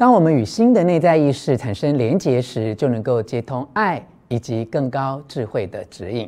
当我们与新的内在意识产生连结时，就能够接通爱以及更高智慧的指引。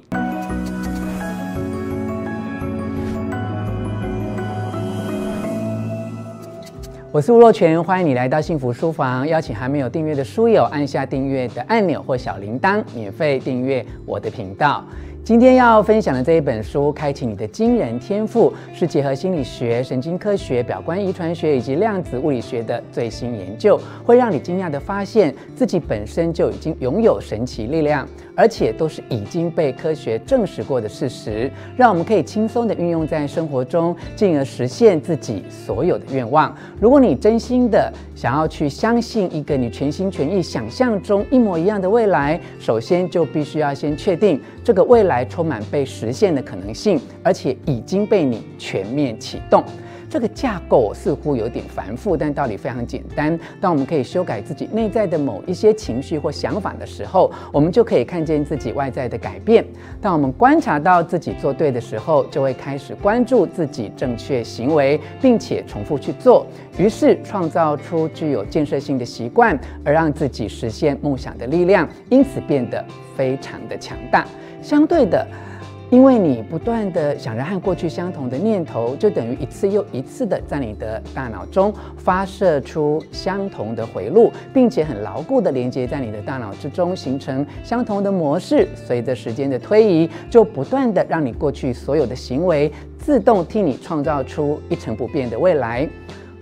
我是吴若泉，欢迎你来到幸福书房。邀请还没有订阅的书友按下订阅的按钮或小铃铛，免费订阅我的频道。今天要分享的这一本书《开启你的惊人天赋》，是结合心理学、神经科学、表观遗传学以及量子物理学的最新研究，会让你惊讶地发现自己本身就已经拥有神奇力量，而且都是已经被科学证实过的事实，让我们可以轻松地运用在生活中，进而实现自己所有的愿望。如果你真心的想要去相信一个你全心全意想象中一模一样的未来，首先就必须要先确定这个未来。来充满被实现的可能性，而且已经被你全面启动。这个架构似乎有点繁复，但道理非常简单。当我们可以修改自己内在的某一些情绪或想法的时候，我们就可以看见自己外在的改变。当我们观察到自己做对的时候，就会开始关注自己正确行为，并且重复去做，于是创造出具有建设性的习惯，而让自己实现梦想的力量，因此变得非常的强大。相对的，因为你不断地想着和过去相同的念头，就等于一次又一次的在你的大脑中发射出相同的回路，并且很牢固地连接在你的大脑之中，形成相同的模式。随着时间的推移，就不断地让你过去所有的行为自动替你创造出一成不变的未来。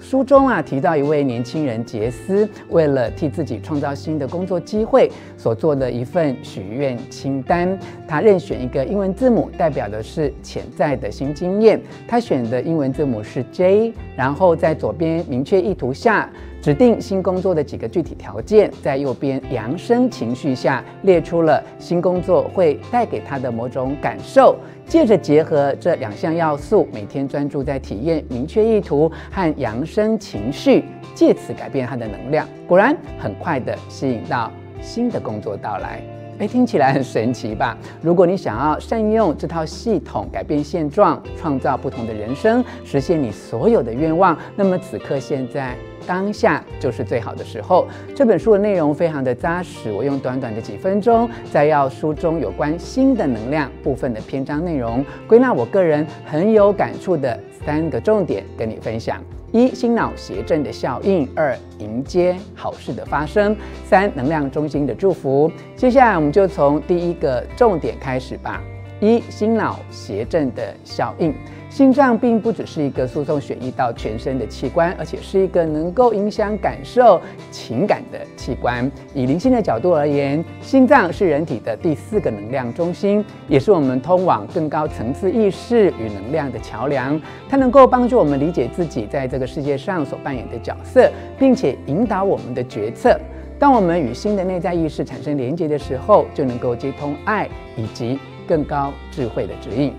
书中啊提到一位年轻人杰斯，为了替自己创造新的工作机会，所做的一份许愿清单。他任选一个英文字母，代表的是潜在的新经验。他选的英文字母是 J，然后在左边明确意图下，指定新工作的几个具体条件，在右边扬升情绪下列出了新工作会带给他的某种感受，借着结合这两项要素，每天专注在体验明确意图和扬升情绪，借此改变他的能量。果然，很快地吸引到新的工作到来。诶，听起来很神奇吧？如果你想要善用这套系统，改变现状，创造不同的人生，实现你所有的愿望，那么此刻现在。当下就是最好的时候。这本书的内容非常的扎实，我用短短的几分钟，摘要书中有关新的能量部分的篇章内容，归纳我个人很有感触的三个重点跟你分享：一、心脑谐振的效应；二、迎接好事的发生；三、能量中心的祝福。接下来我们就从第一个重点开始吧。一、心脑谐振的效应。心脏并不只是一个输送血液到全身的器官，而且是一个能够影响感受、情感的器官。以灵性的角度而言，心脏是人体的第四个能量中心，也是我们通往更高层次意识与能量的桥梁。它能够帮助我们理解自己在这个世界上所扮演的角色，并且引导我们的决策。当我们与新的内在意识产生连接的时候，就能够接通爱以及更高智慧的指引。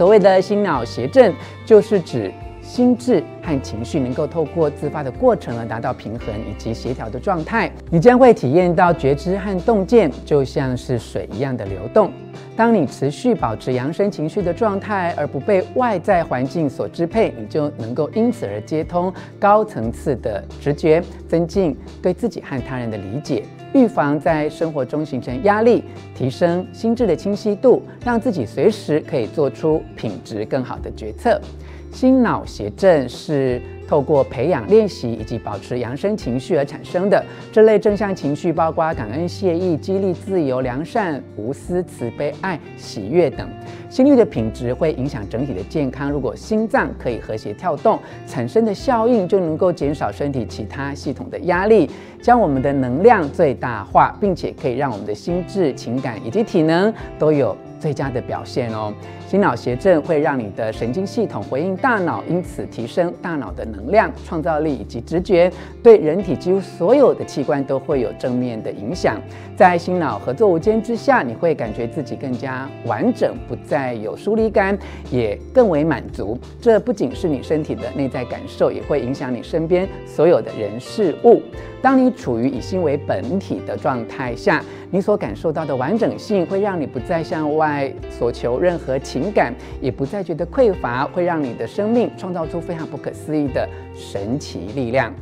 所谓的心脑谐振，就是指心智和情绪能够透过自发的过程而达到平衡以及协调的状态。你将会体验到觉知和洞见就像是水一样的流动。当你持续保持扬升情绪的状态，而不被外在环境所支配，你就能够因此而接通高层次的直觉，增进对自己和他人的理解。预防在生活中形成压力，提升心智的清晰度，让自己随时可以做出品质更好的决策。心脑谐振是透过培养、练习以及保持扬声情绪而产生的。这类正向情绪包括感恩、谢意、激励、自由、良善、无私、慈悲、爱、喜悦等。心率的品质会影响整体的健康。如果心脏可以和谐跳动，产生的效应就能够减少身体其他系统的压力，将我们的能量最大化，并且可以让我们的心智、情感以及体能都有最佳的表现哦。心脑谐振会让你的神经系统回应大脑，因此提升大脑的能量、创造力以及直觉，对人体几乎所有的器官都会有正面的影响。在心脑合作无间之下，你会感觉自己更加完整，不再有疏离感，也更为满足。这不仅是你身体的内在感受，也会影响你身边所有的人事物。当你处于以心为本体的状态下，你所感受到的完整性，会让你不再向外索求任何情感，也不再觉得匮乏，会让你的生命创造出非常不可思议的神奇力量。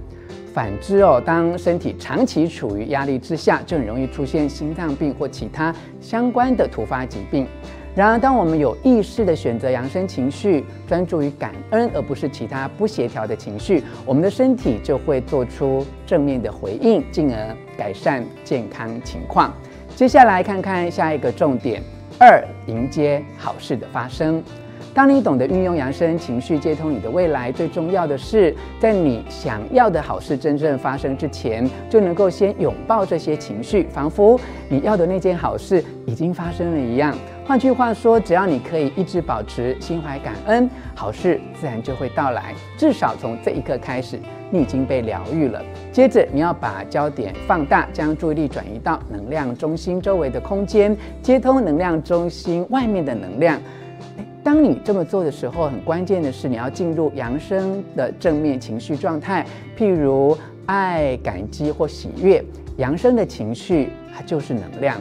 反之哦，当身体长期处于压力之下，就很容易出现心脏病或其他相关的突发疾病。然而，当我们有意识地选择扬升情绪，专注于感恩，而不是其他不协调的情绪，我们的身体就会做出正面的回应，进而改善健康情况。接下来看看下一个重点：二，迎接好事的发生。当你懂得运用扬升情绪接通你的未来，最重要的是，在你想要的好事真正发生之前，就能够先拥抱这些情绪，仿佛你要的那件好事已经发生了一样。换句话说，只要你可以一直保持心怀感恩，好事自然就会到来。至少从这一刻开始，你已经被疗愈了。接着，你要把焦点放大，将注意力转移到能量中心周围的空间，接通能量中心外面的能量。当你这么做的时候，很关键的是你要进入扬升的正面情绪状态，譬如爱、感激或喜悦。扬升的情绪它就是能量，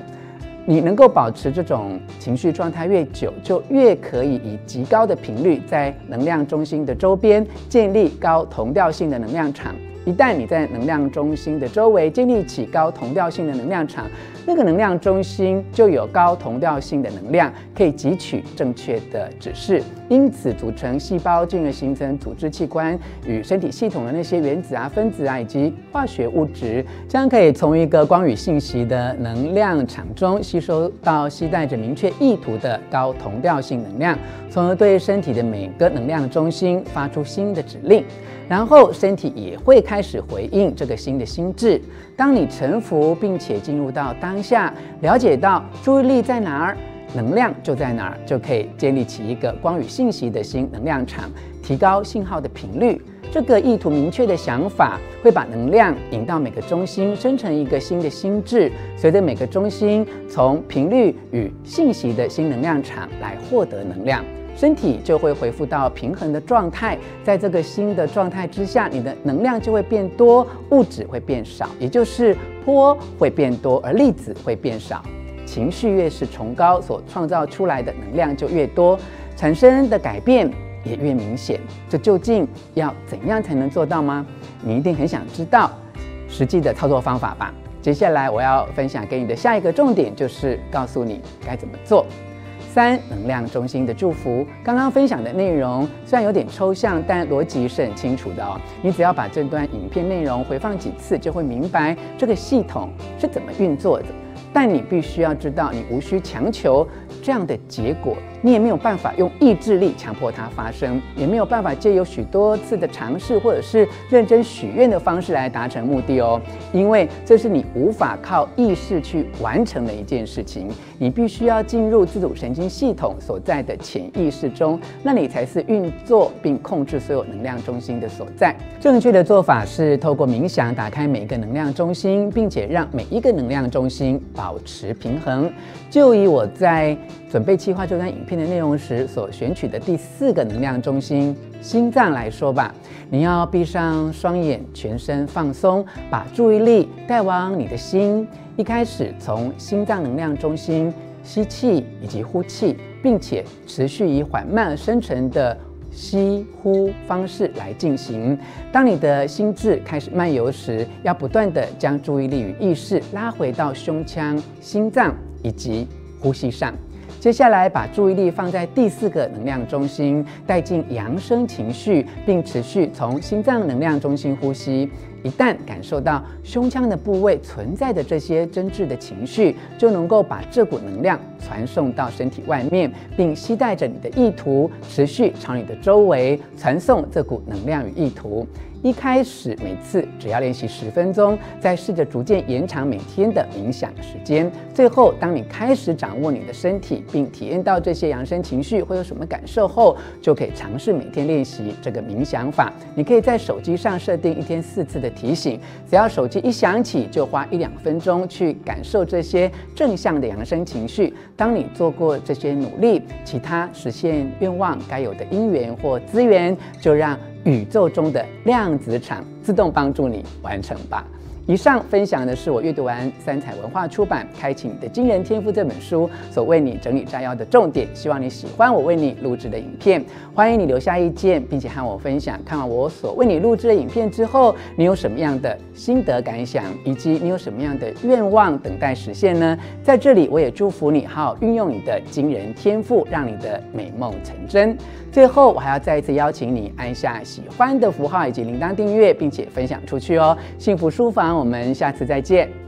你能够保持这种情绪状态越久，就越可以以极高的频率在能量中心的周边建立高同调性的能量场。一旦你在能量中心的周围建立起高同调性的能量场，那个能量中心就有高同调性的能量，可以汲取正确的指示。因此，组成细胞，进而形成组织器官与身体系统的那些原子啊、分子啊以及化学物质，将可以从一个光与信息的能量场中吸收到携带着明确意图的高同调性能量，从而对身体的每个能量中心发出新的指令。然后身体也会开始回应这个新的心智。当你臣服并且进入到当下，了解到注意力在哪儿，能量就在哪儿，就可以建立起一个光与信息的新能量场，提高信号的频率。这个意图明确的想法会把能量引到每个中心，生成一个新的心智。随着每个中心从频率与信息的新能量场来获得能量。身体就会恢复到平衡的状态，在这个新的状态之下，你的能量就会变多，物质会变少，也就是波会变多，而粒子会变少。情绪越是崇高，所创造出来的能量就越多，产生的改变也越明显。这究竟要怎样才能做到吗？你一定很想知道实际的操作方法吧？接下来我要分享给你的下一个重点，就是告诉你该怎么做。三，能量中心的祝福。刚刚分享的内容虽然有点抽象，但逻辑是很清楚的哦。你只要把这段影片内容回放几次，就会明白这个系统是怎么运作的。但你必须要知道，你无需强求这样的结果。你也没有办法用意志力强迫它发生，也没有办法借由许多次的尝试或者是认真许愿的方式来达成目的哦，因为这是你无法靠意识去完成的一件事情。你必须要进入自主神经系统所在的潜意识中，那里才是运作并控制所有能量中心的所在。正确的做法是透过冥想打开每一个能量中心，并且让每一个能量中心保保持平衡。就以我在准备计划这段影片的内容时所选取的第四个能量中心心脏来说吧，你要闭上双眼，全身放松，把注意力带往你的心。一开始从心脏能量中心吸气以及呼气，并且持续以缓慢而深沉的吸呼方式来进行。当你的心智开始漫游时，要不断地将注意力与意识拉回到胸腔、心脏以及呼吸上。接下来，把注意力放在第四个能量中心，带进扬升情绪，并持续从心脏能量中心呼吸。一旦感受到胸腔的部位存在的这些真挚的情绪，就能够把这股能量传送到身体外面，并携带着你的意图，持续朝你的周围传送这股能量与意图。一开始每次只要练习十分钟，再试着逐渐延长每天的冥想时间。最后，当你开始掌握你的身体，并体验到这些扬声情绪会有什么感受后，就可以尝试每天练习这个冥想法。你可以在手机上设定一天四次的提醒，只要手机一响起，就花一两分钟去感受这些正向的扬声情绪。当你做过这些努力，其他实现愿望该有的因缘或资源，就让宇宙中的量子场自动帮助你完成吧。以上分享的是我阅读完三彩文化出版《开启你的惊人天赋》这本书所为你整理摘要的重点，希望你喜欢我为你录制的影片。欢迎你留下意见，并且和我分享看完我所为你录制的影片之后，你有什么样的心得感想，以及你有什么样的愿望等待实现呢？在这里，我也祝福你好运用你的惊人天赋，让你的美梦成真。最后，我还要再一次邀请你按下喜欢的符号以及铃铛订阅，并且分享出去哦。幸福书房，我们下次再见。